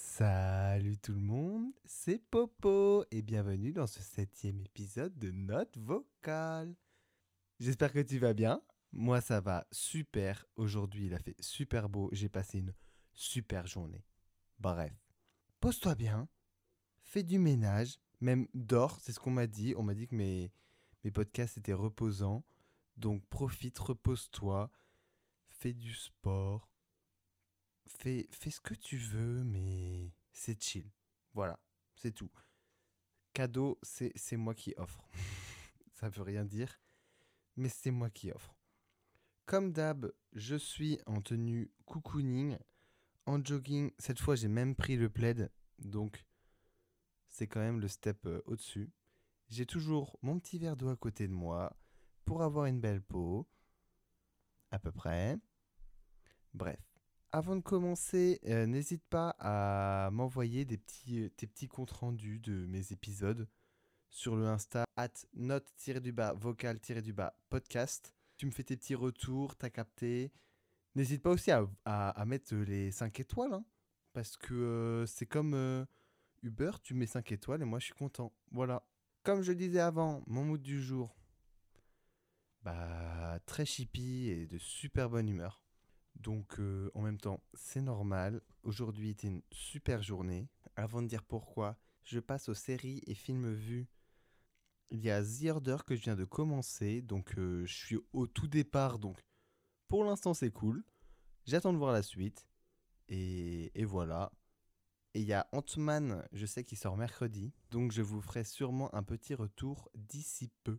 Salut tout le monde, c'est Popo et bienvenue dans ce septième épisode de Note vocale. J'espère que tu vas bien. Moi ça va super. Aujourd'hui il a fait super beau. J'ai passé une super journée. Bref, pose-toi bien, fais du ménage, même dors. C'est ce qu'on m'a dit. On m'a dit que mes, mes podcasts étaient reposants. Donc profite, repose-toi, fais du sport, fais, ce que tu veux, mais c'est chill. Voilà, c'est tout. Cadeau, c'est c'est moi qui offre. Ça veut rien dire, mais c'est moi qui offre. Comme d'hab, je suis en tenue cocooning, en jogging. Cette fois, j'ai même pris le plaid, donc c'est quand même le step euh, au-dessus. J'ai toujours mon petit verre d'eau à côté de moi pour avoir une belle peau. À peu près. Bref. Avant de commencer, euh, n'hésite pas à m'envoyer des petits, euh, tes petits comptes rendus de mes épisodes sur le Insta at note-du-bas vocal-du-bas podcast. Tu me fais tes petits retours, t'as capté. N'hésite pas aussi à, mettre les 5 étoiles, hein, parce que euh, c'est comme Uber, tu mets 5 étoiles et moi je suis content. Voilà. Comme je le disais avant, mon mood du jour, bah très chippy et de super bonne humeur. Donc euh, en même temps, c'est normal. Aujourd'hui était une super journée. Avant de dire pourquoi, je passe aux séries et films vus. Il y a The Order que je viens de commencer, donc euh, je suis au tout départ, donc pour l'instant c'est cool. J'attends de voir la suite. Et, et voilà. Et il y a Ant-Man, je sais qu'il sort mercredi, donc je vous ferai sûrement un petit retour d'ici peu.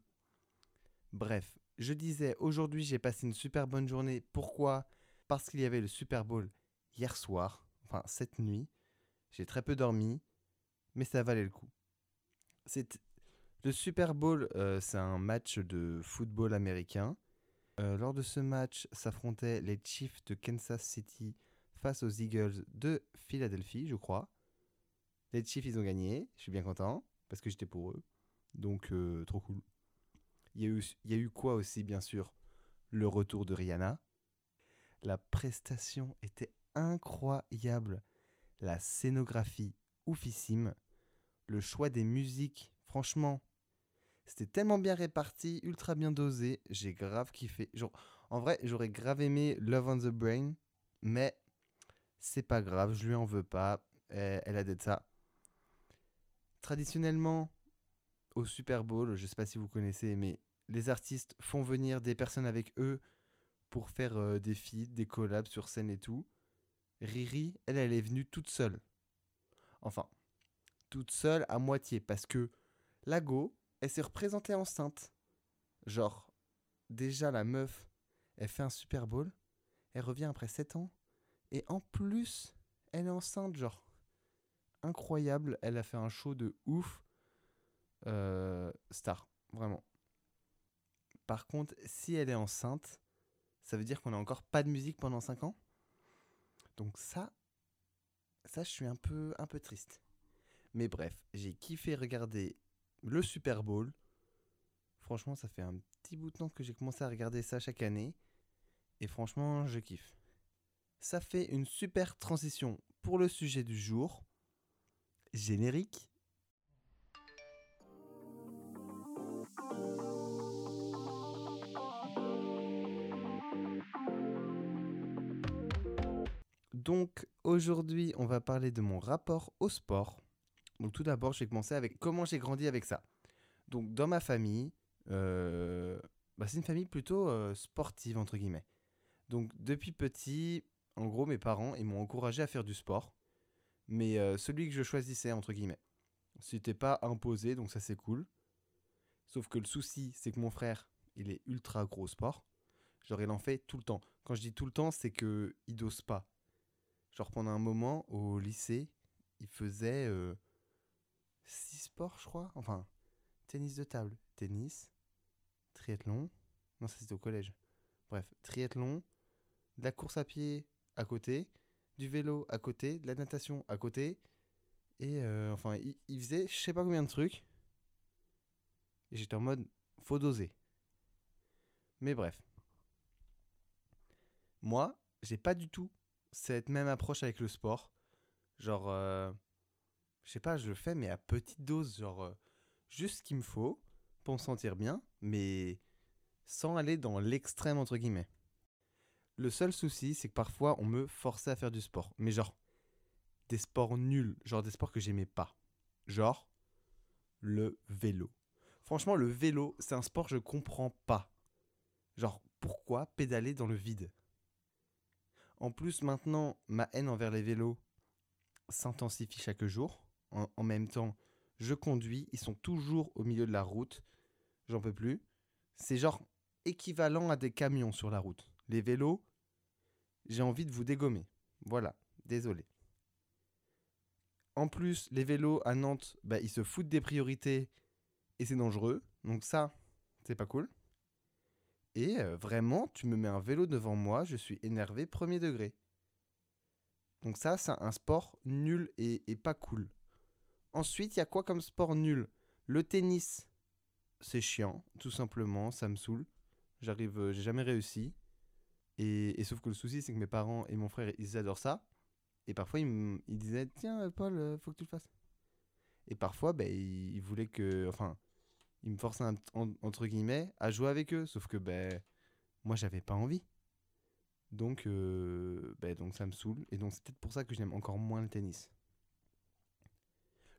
Bref, je disais, aujourd'hui j'ai passé une super bonne journée. Pourquoi? Parce qu'il y avait le Super Bowl hier soir, enfin cette nuit. J'ai très peu dormi, mais ça valait le coup. Le Super Bowl, euh, c'est un match de football américain. Euh, lors de ce match, s'affrontaient les Chiefs de Kansas City face aux Eagles de Philadelphie, je crois. Les Chiefs, ils ont gagné. Je suis bien content parce que j'étais pour eux. Donc, euh, trop cool. Il y a eu quoi aussi, bien sûr? Le retour de Rihanna. La prestation était incroyable. La scénographie oufissime. Le choix des musiques, franchement, c'était tellement bien réparti, ultra bien dosé. J'ai grave kiffé. En vrai, j'aurais grave aimé Love on the Brain, mais c'est pas grave, je lui en veux pas. Elle, elle a d'être ça. Traditionnellement, au Super Bowl, je sais pas si vous connaissez, mais les artistes font venir des personnes avec eux pour faire euh, des feats, des collabs sur scène et tout. Riri, elle, elle est venue toute seule. Enfin, toute seule à moitié, parce que Lago, elle s'est représentée enceinte. Genre, déjà la meuf, elle fait un Super Bowl, elle revient après 7 ans, et en plus, elle est enceinte, genre, incroyable, elle a fait un show de ouf. Euh, star, vraiment. Par contre, si elle est enceinte, ça veut dire qu'on n'a encore pas de musique pendant 5 ans? Donc ça, ça, je suis un peu, un peu triste. Mais bref, j'ai kiffé regarder le Super Bowl. Franchement, ça fait un petit bout de temps que j'ai commencé à regarder ça chaque année. Et franchement, je kiffe. Ça fait une super transition pour le sujet du jour. Générique. Donc aujourd'hui, on va parler de mon rapport au sport. Donc tout d'abord, je vais commencer avec comment j'ai grandi avec ça. Donc dans ma famille, euh, bah, c'est une famille plutôt euh, sportive entre guillemets. Donc depuis petit, en gros, mes parents m'ont encouragé à faire du sport, mais euh, celui que je choisissais entre guillemets. C'était pas imposé, donc ça c'est cool. Sauf que le souci, c'est que mon frère, il est ultra gros sport. Genre il en fait tout le temps. Quand je dis tout le temps, c'est que il dose pas. Genre pendant un moment au lycée, il faisait 6 sports, je crois. Enfin, tennis de table, tennis, triathlon. Non, ça c'était au collège. Bref, triathlon, la course à pied à côté, du vélo à côté, de la natation à côté. Et euh, enfin, il, il faisait je sais pas combien de trucs. Et j'étais en mode, faut doser. Mais bref. Moi, j'ai pas du tout cette même approche avec le sport. Genre, euh, je sais pas, je le fais, mais à petite dose. Genre, euh, juste ce qu'il me faut pour me sentir bien, mais sans aller dans l'extrême, entre guillemets. Le seul souci, c'est que parfois, on me forçait à faire du sport. Mais genre, des sports nuls, genre des sports que j'aimais pas. Genre, le vélo. Franchement, le vélo, c'est un sport que je comprends pas. Genre, pourquoi pédaler dans le vide? En plus, maintenant, ma haine envers les vélos s'intensifie chaque jour. En, même temps, je conduis, ils sont toujours au milieu de la route. J'en peux plus. C'est genre équivalent à des camions sur la route. Les vélos, j'ai envie de vous dégommer. Voilà, désolé. En plus, les vélos à Nantes, bah, ils se foutent des priorités et c'est dangereux. Donc ça, c'est pas cool. Et euh, vraiment, tu me mets un vélo devant moi, je suis énervé premier degré. Donc ça, c'est un sport nul et, pas cool. Ensuite, il y a quoi comme sport nul? Le tennis, c'est chiant, tout simplement, ça me saoule. J'arrive, euh, j'ai jamais réussi. Et, sauf que le souci, c'est que mes parents et mon frère, ils adorent ça. Et parfois, ils, ils disaient, tiens, Paul, euh, faut que tu le fasses. Et parfois, ben, ils, voulaient que, enfin, ils me forçaient, entre guillemets, à jouer avec eux. Sauf que, ben, moi, j'avais pas envie. Donc, euh, ben, donc ça me saoule. Et donc, c'est peut-être pour ça que j'aime encore moins le tennis.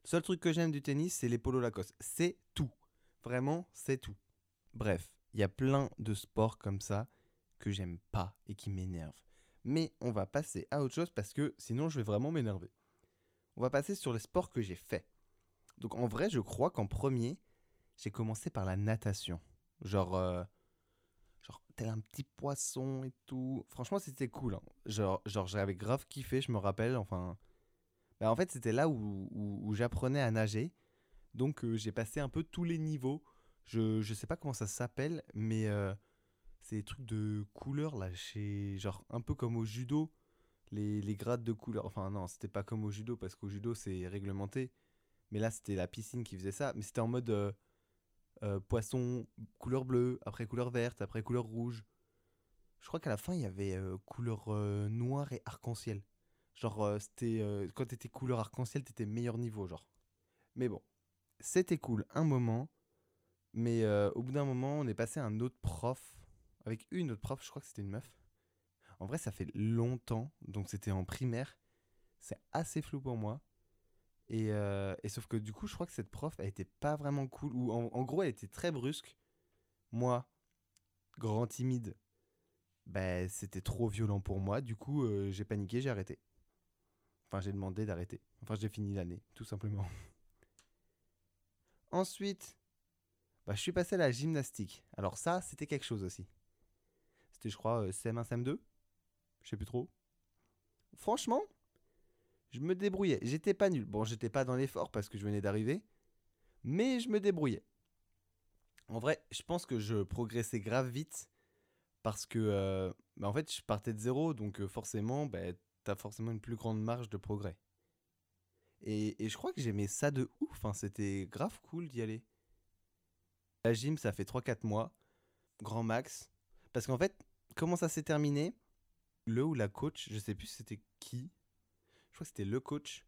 Le seul truc que j'aime du tennis, c'est les polos Lacoste. C'est tout. Vraiment, c'est tout. Bref, il y a plein de sports comme ça que j'aime pas et qui m'énervent. Mais on va passer à autre chose parce que sinon je vais vraiment m'énerver. On va passer sur les sports que j'ai faits. Donc en vrai, je crois qu'en premier, j'ai commencé par la natation. Genre, euh, genre tel un petit poisson et tout. Franchement, c'était cool. Hein. Genre, genre j'avais grave kiffé, je me rappelle. Enfin, bah, en fait, c'était là où, où, j'apprenais à nager. Donc euh, j'ai passé un peu tous les niveaux. Je, je sais pas comment ça s'appelle, mais euh, c'est des trucs de couleur là, chez, genre un peu comme au judo. Les, les grades de couleur. Enfin, non, c'était pas comme au judo parce qu'au judo c'est réglementé. Mais là, c'était la piscine qui faisait ça. Mais c'était en mode euh, euh, poisson couleur bleue, après couleur verte, après couleur rouge. Je crois qu'à la fin, il y avait euh, couleur noire et arc-en-ciel. Genre, c'était quand t'étais couleur arc-en-ciel, t'étais meilleur niveau, genre. Mais bon, c'était cool un moment. Mais au bout d'un moment, on est passé à un autre prof. Avec une autre prof, je crois que c'était une meuf. En vrai, ça fait longtemps, donc c'était en primaire. C'est assez flou pour moi. Euh, et, sauf que du coup, je crois que cette prof, elle était pas vraiment cool. Ou en, gros, elle était très brusque. Moi, grand timide, ben, c'était trop violent pour moi. Du coup, euh, j'ai paniqué, j'ai arrêté. Enfin, j'ai demandé d'arrêter. Enfin, j'ai fini l'année, tout simplement. Ensuite, bah, je suis passé à la gymnastique. Alors ça, c'était quelque chose aussi. C'était, je crois, CM1, euh, CM2. Je sais plus trop. Franchement, je me débrouillais. J'étais pas nul. Bon, j'étais pas dans l'effort parce que je venais d'arriver, mais je me débrouillais. En vrai, je pense que je progressais grave vite parce que, euh, bah, en fait, je partais de zéro, donc euh, forcément, bah, t'as forcément une plus grande marge de progrès. Et, je crois que j'aimais ça de ouf. Hein. C'était grave cool d'y aller. La gym, ça fait 3-4 mois, grand max. Parce qu'en fait, comment ça s'est terminé? Le ou la coach, je sais plus c'était qui, c'était le coach.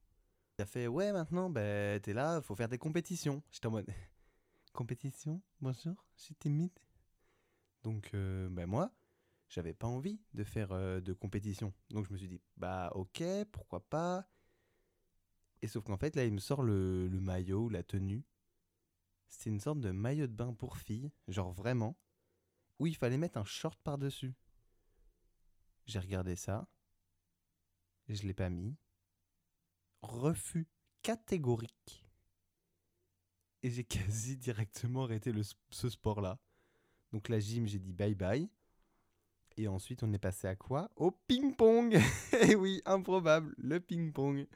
Il a fait Ouais, maintenant, ben, t'es là, faut faire des compétitions. J'étais en mode Compétition? Bonjour, je suis timide. Donc, euh, ben, moi, j'avais pas envie de faire euh, de compétition. Donc, je me suis dit Bah, ok, pourquoi pas? Et sauf qu'en fait, là, il me sort le, le maillot, la tenue. C'était une sorte de maillot de bain pour filles, genre vraiment, où il fallait mettre un short par-dessus. J'ai regardé ça, je l'ai pas mis refus catégorique. Et j'ai quasi directement arrêté le, ce sport-là. Donc la gym, j'ai dit bye bye. Et ensuite, on est passé à quoi? Au ping-pong Eh oui, improbable, le ping-pong.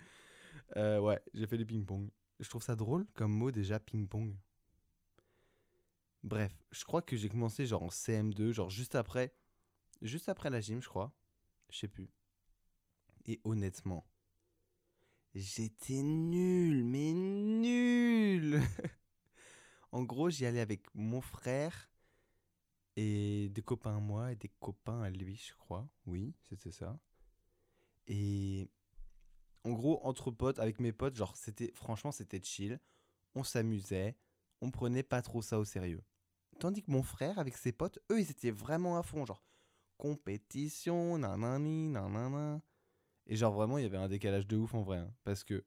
Euh, ouais, j'ai fait du ping-pong. Je trouve ça drôle comme mot déjà, ping-pong. Bref, je crois que j'ai commencé genre en CM2, genre juste après. Juste après la gym, je crois. Je sais plus. Et honnêtement, J'étais nul, mais nul. en gros, j'y allais avec mon frère et des copains à moi et des copains à lui, je crois. Oui, c'était ça. Et en gros, entre potes, avec mes potes, genre, c'était, franchement, c'était chill. On s'amusait. On prenait pas trop ça au sérieux. Tandis que mon frère, avec ses potes, eux, ils étaient vraiment à fond, genre, compétition, nanani, nanana. Et genre, vraiment, il y avait un décalage de ouf en vrai. hein, parce que,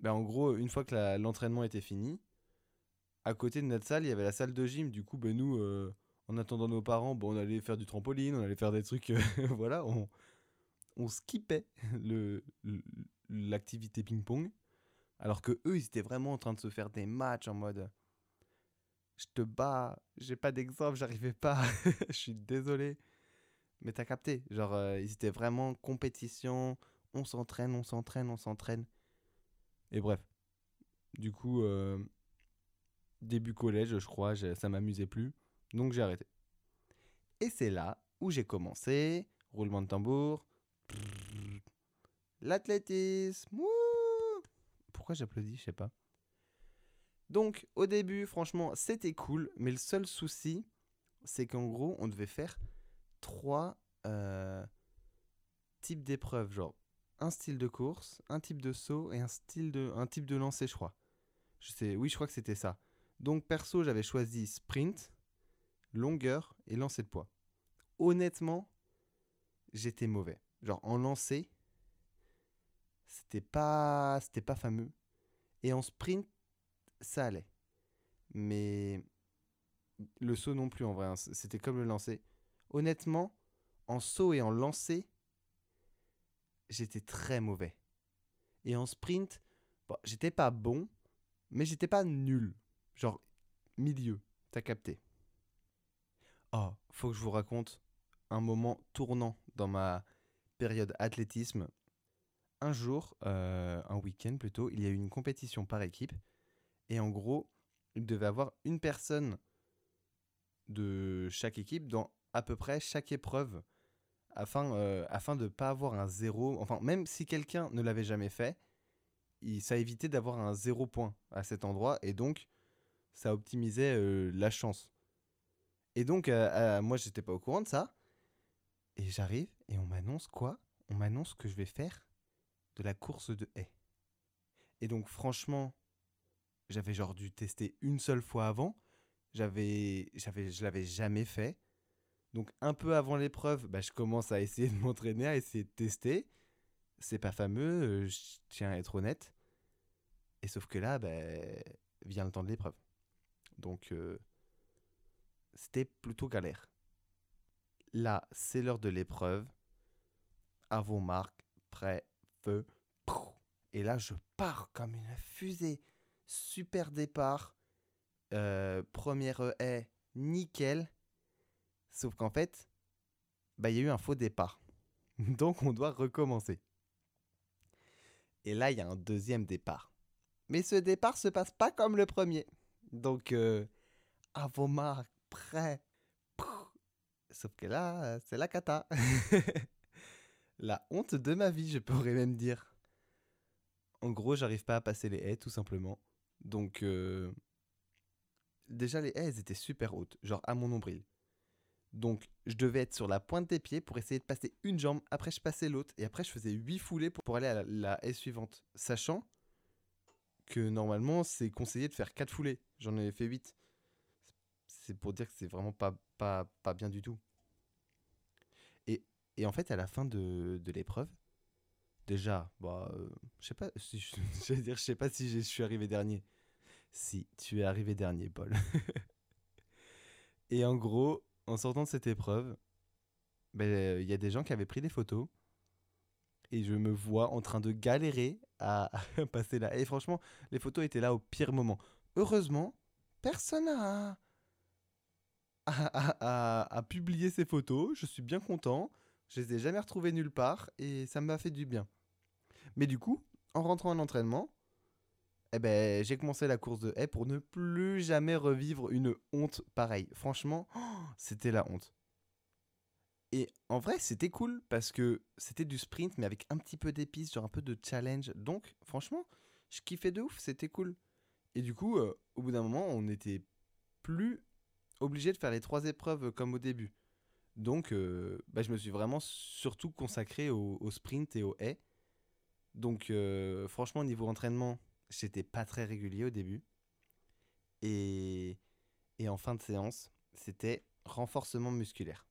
ben, en gros, une fois que l'entraînement était fini, à côté de notre salle, il y avait la salle de gym. Du coup, ben, nous, euh, en attendant nos parents, bon, on allait faire du trampoline, on allait faire des trucs. euh, voilà, on, on skippait le- le- l'activité ping-pong. Alors que eux, ils étaient vraiment en train de se faire des matchs en mode je te bats, j'ai pas d'exemple, j'arrivais pas, je suis désolé. Mais t'as capté, genre euh, ils étaient vraiment en compétition, on s'entraîne, on s'entraîne, on s'entraîne. Et bref, du coup, euh, début collège, je crois, ça m'amusait plus, donc j'ai arrêté. Et c'est là où j'ai commencé, roulement de tambour, l'athlétisme, Pourquoi j'applaudis, je sais pas. Donc, au début, franchement, c'était cool, mais le seul souci, c'est qu'en gros, on devait faire trois euh, types d'épreuves, genre un style de course, un type de saut et un style de un type de lancer, je crois. Je sais, oui, je crois que c'était ça. Donc perso, j'avais choisi sprint, longueur et lancer de poids. Honnêtement, j'étais mauvais. Genre en lancer, c'était pas c'était pas fameux et en sprint, ça allait. Mais le saut non plus en vrai, hein, c'était comme le lancer. Honnêtement, en saut et en lancer, j'étais très mauvais. Et en sprint, j'étais pas bon, mais j'étais pas nul. Genre milieu, t'as capté. Oh, faut que je vous raconte un moment tournant dans ma période athlétisme. Un jour, euh, un week-end plutôt, il y a eu une compétition par équipe. Et en gros, il devait avoir une personne de chaque équipe dans à peu près chaque épreuve afin, euh, afin de ne pas avoir un zéro. Enfin, même si quelqu'un ne l'avait jamais fait, ça évitait d'avoir un zéro point à cet endroit et donc ça optimisait euh, la chance. Et donc, euh, euh, moi, j'étais pas au courant de ça. Et j'arrive et on m'annonce quoi? On m'annonce que je vais faire de la course de haie. Et donc, franchement, j'avais genre dû tester une seule fois avant. J'avais, j'avais, je l'avais jamais fait. Donc un peu avant l'épreuve, bah, je commence à essayer de m'entraîner, à essayer de tester. C'est pas fameux, euh, je tiens à être honnête. Et sauf que là, bah, vient le temps de l'épreuve. Donc euh, c'était plutôt galère. Là, c'est l'heure de l'épreuve. À vos marques, prêt, feu. Et là, je pars comme une fusée. Super départ. Euh, première haie, nickel. Sauf qu'en fait, bah, il y a eu un faux départ. Donc on doit recommencer. Et là, il y a un deuxième départ. Mais ce départ se passe pas comme le premier. Donc, euh, à vos marques, prêts. Sauf que là, euh, c'est la cata. la honte de ma vie, je pourrais même dire. En gros, j'arrive pas à passer les haies, tout simplement. Donc, euh, déjà, les haies, elles étaient super hautes, genre à mon nombril. Donc, je devais être sur la pointe des pieds pour essayer de passer une jambe. Après, je passais l'autre. Et après, je faisais 8 foulées pour, aller à la, haie suivante. Sachant que normalement, c'est conseillé de faire 4 foulées. J'en ai fait 8. C'est pour dire que c'est vraiment pas, pas, pas bien du tout. Et, et en fait, à la fin de, de l'épreuve, déjà, bah, euh, je sais pas je, dire, je sais pas si je suis arrivé dernier. Si, tu es arrivé dernier, Paul. et en gros, en sortant de cette épreuve, ben, il y a des gens qui avaient pris des photos. Et je me vois en train de galérer à passer là. Et franchement, les photos étaient là au pire moment. Heureusement, personne n'a publié ces photos. Je suis bien content. Je les ai jamais retrouvées nulle part et ça m'a fait du bien. Mais du coup, en rentrant à l'entraînement, eh ben, j'ai commencé la course de haie pour ne plus jamais revivre une honte pareille. Franchement, c'était la honte. Et en vrai, c'était cool parce que c'était du sprint, mais avec un petit peu d'épices, genre un peu de challenge. Donc, franchement, je kiffais de ouf, c'était cool. Et du coup, euh, au bout d'un moment, on n'était plus obligé de faire les trois épreuves comme au début. Donc, euh, bah, je me suis vraiment surtout consacré au, au sprint et au haies. Donc, euh, franchement, niveau entraînement, j'étais pas très régulier au début. Et, et en fin de séance, c'était renforcement musculaire.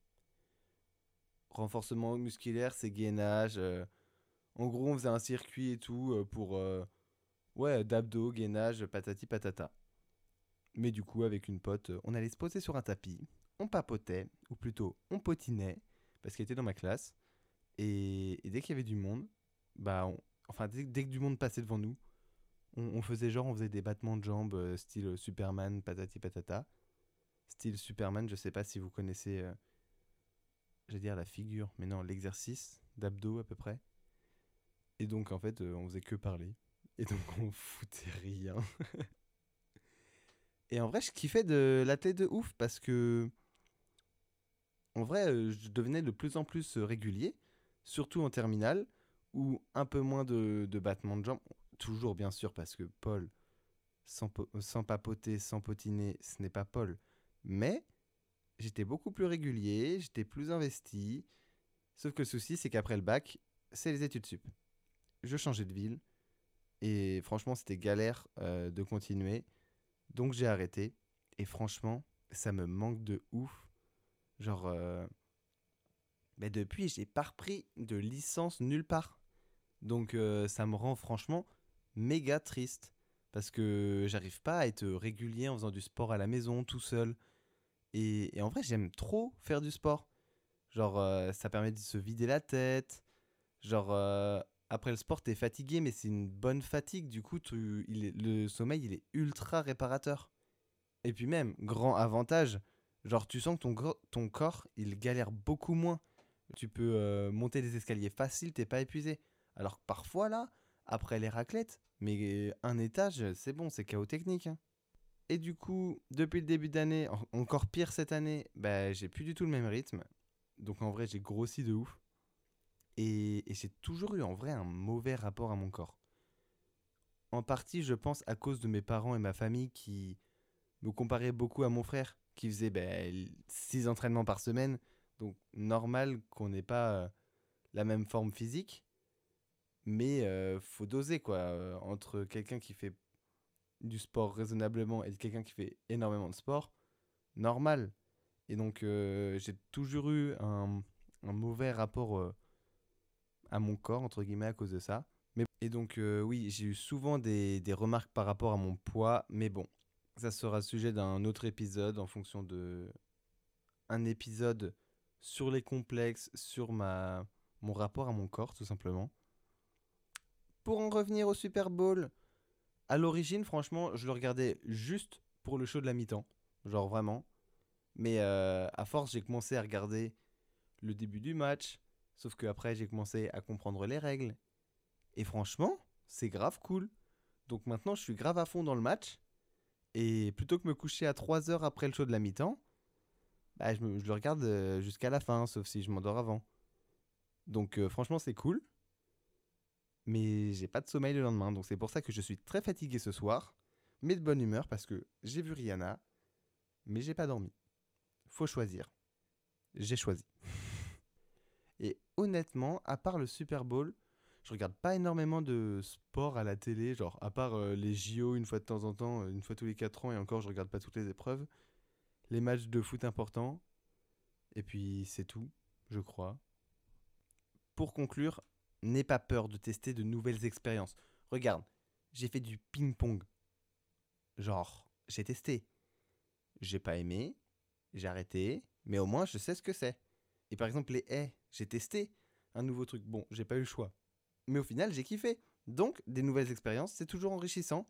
Renforcement musculaire, c'est gainage. euh, en gros, on faisait un circuit et tout euh, pour euh, ouais, d'abdos, gainage, patati patata. Mais du coup, avec une pote, on allait se poser sur un tapis, on papotait, ou plutôt on potinait, parce qu'elle était dans ma classe. Et, dès qu'il y avait du monde, bah, enfin, dès que du monde passait devant nous, on, faisait genre, on faisait des battements de jambes, euh, style euh, Superman, patati patata. Style Superman, je sais pas si vous connaissez, euh, j'allais dire la figure, mais non, l'exercice d'abdos à peu près. Et donc, en fait, euh, on faisait que parler. Et donc, on foutait rien. Et en vrai, je kiffais de l'athlète de ouf parce que, en vrai, je devenais de plus en plus régulier, surtout en terminale, où un peu moins de, de battements de jambes. Toujours, bien sûr, parce que Paul, sans, po- sans papoter, sans potiner, ce n'est pas Paul. Mais j'étais beaucoup plus régulier, j'étais plus investi. Sauf que le souci, c'est qu'après le bac, c'est les études sup. Je changeais de ville. Et franchement, c'était galère euh, de continuer. Donc j'ai arrêté. Et franchement, ça me manque de ouf. Genre, euh, depuis, j'ai pas repris de licence nulle part. Donc euh, ça me rend franchement méga triste. Parce que j'arrive pas à être régulier en faisant du sport à la maison, tout seul. Et, en vrai, j'aime trop faire du sport. Genre, euh, ça permet de se vider la tête. Genre, euh, après le sport, t'es fatigué, mais c'est une bonne fatigue. Du coup, tu, le sommeil, il est ultra réparateur. Et puis même, grand avantage, genre, tu sens que ton, ton corps, il galère beaucoup moins. Tu peux euh, monter des escaliers faciles, t'es pas épuisé. Alors que parfois, là, après les raclettes, mais un étage, c'est bon, c'est chaos technique. hein. Et du coup, depuis le début d'année, en- encore pire cette année, bah, j'ai plus du tout le même rythme. Donc en vrai, j'ai grossi de ouf. Et, et j'ai toujours eu en vrai un mauvais rapport à mon corps. En partie, je pense, à cause de mes parents et ma famille qui me comparaient beaucoup à mon frère, qui faisait 6 entraînements par semaine. Donc normal qu'on n'ait pas euh, la même forme physique. Mais euh, faut doser quoi. entre quelqu'un qui fait du sport raisonnablement et quelqu'un qui fait énormément de sport, normal. Et donc j'ai toujours eu un, mauvais rapport à mon corps, entre guillemets, à cause de ça. Mais, et donc oui, j'ai eu souvent des, des remarques par rapport à mon poids, mais bon, ça sera sujet d'un autre épisode en fonction de un épisode sur les complexes, sur ma, mon rapport à mon corps, tout simplement. Pour en revenir au Super Bowl, à l'origine, franchement, je le regardais juste pour le show de la mi-temps. Genre vraiment. Mais euh, à force, j'ai commencé à regarder le début du match. Sauf que après, j'ai commencé à comprendre les règles. Et franchement, c'est grave cool. Donc maintenant, je suis grave à fond dans le match. Et plutôt que me coucher à 3 heures après le show de la mi-temps, bah, je, le regarde euh, jusqu'à la fin, sauf si je m'endors avant. Donc euh, franchement, c'est cool. Mais j'ai pas de sommeil le lendemain, donc c'est pour ça que je suis très fatigué ce soir, mais de bonne humeur parce que j'ai vu Rihanna, mais j'ai pas dormi. Faut choisir. J'ai choisi. Et honnêtement, à part le Super Bowl, je regarde pas énormément de sport à la télé, genre à part euh, les JO une fois de temps en temps, une fois tous les 4 ans, et encore je regarde pas toutes les épreuves. Les matchs de foot importants, et puis c'est tout, je crois. Pour conclure, n'aie pas peur de tester de nouvelles expériences. Regarde, j'ai fait du ping-pong. Genre, j'ai testé. J'ai pas aimé, j'ai arrêté, mais au moins je sais ce que c'est. Et par exemple, les haies, j'ai testé un nouveau truc. Bon, j'ai pas eu le choix. Mais au final, j'ai kiffé. Donc, des nouvelles expériences, c'est toujours enrichissant.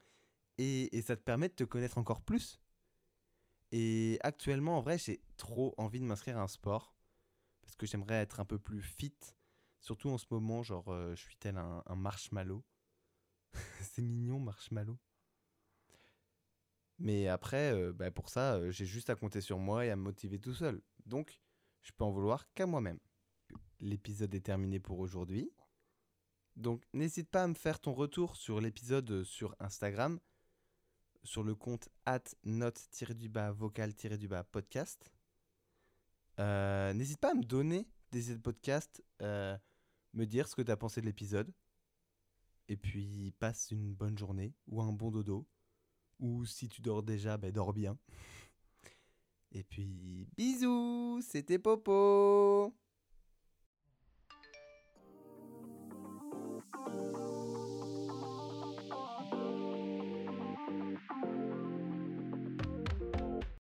Et, et ça te permet de te connaître encore plus. Et actuellement, en vrai, j'ai trop envie de m'inscrire à un sport. Parce que j'aimerais être un peu plus fit. Surtout en ce moment, genre, euh, je suis tel un, marshmallow. c'est mignon, marshmallow. Mais après, euh, bah, pour ça, euh, j'ai juste à compter sur moi et à me motiver tout seul. Donc, je peux en vouloir qu'à moi-même. L'épisode est terminé pour aujourd'hui. Donc, n'hésite pas à me faire ton retour sur l'épisode sur Instagram, sur le compte at note-du-bas vocal-du-bas podcast. N'hésite pas à me donner des idées de podcast, me dire ce que tu as pensé de l'épisode. Et puis passe une bonne journée ou un bon dodo. Ou si tu dors déjà, ben dors bien. Et puis bisous, c'était Popo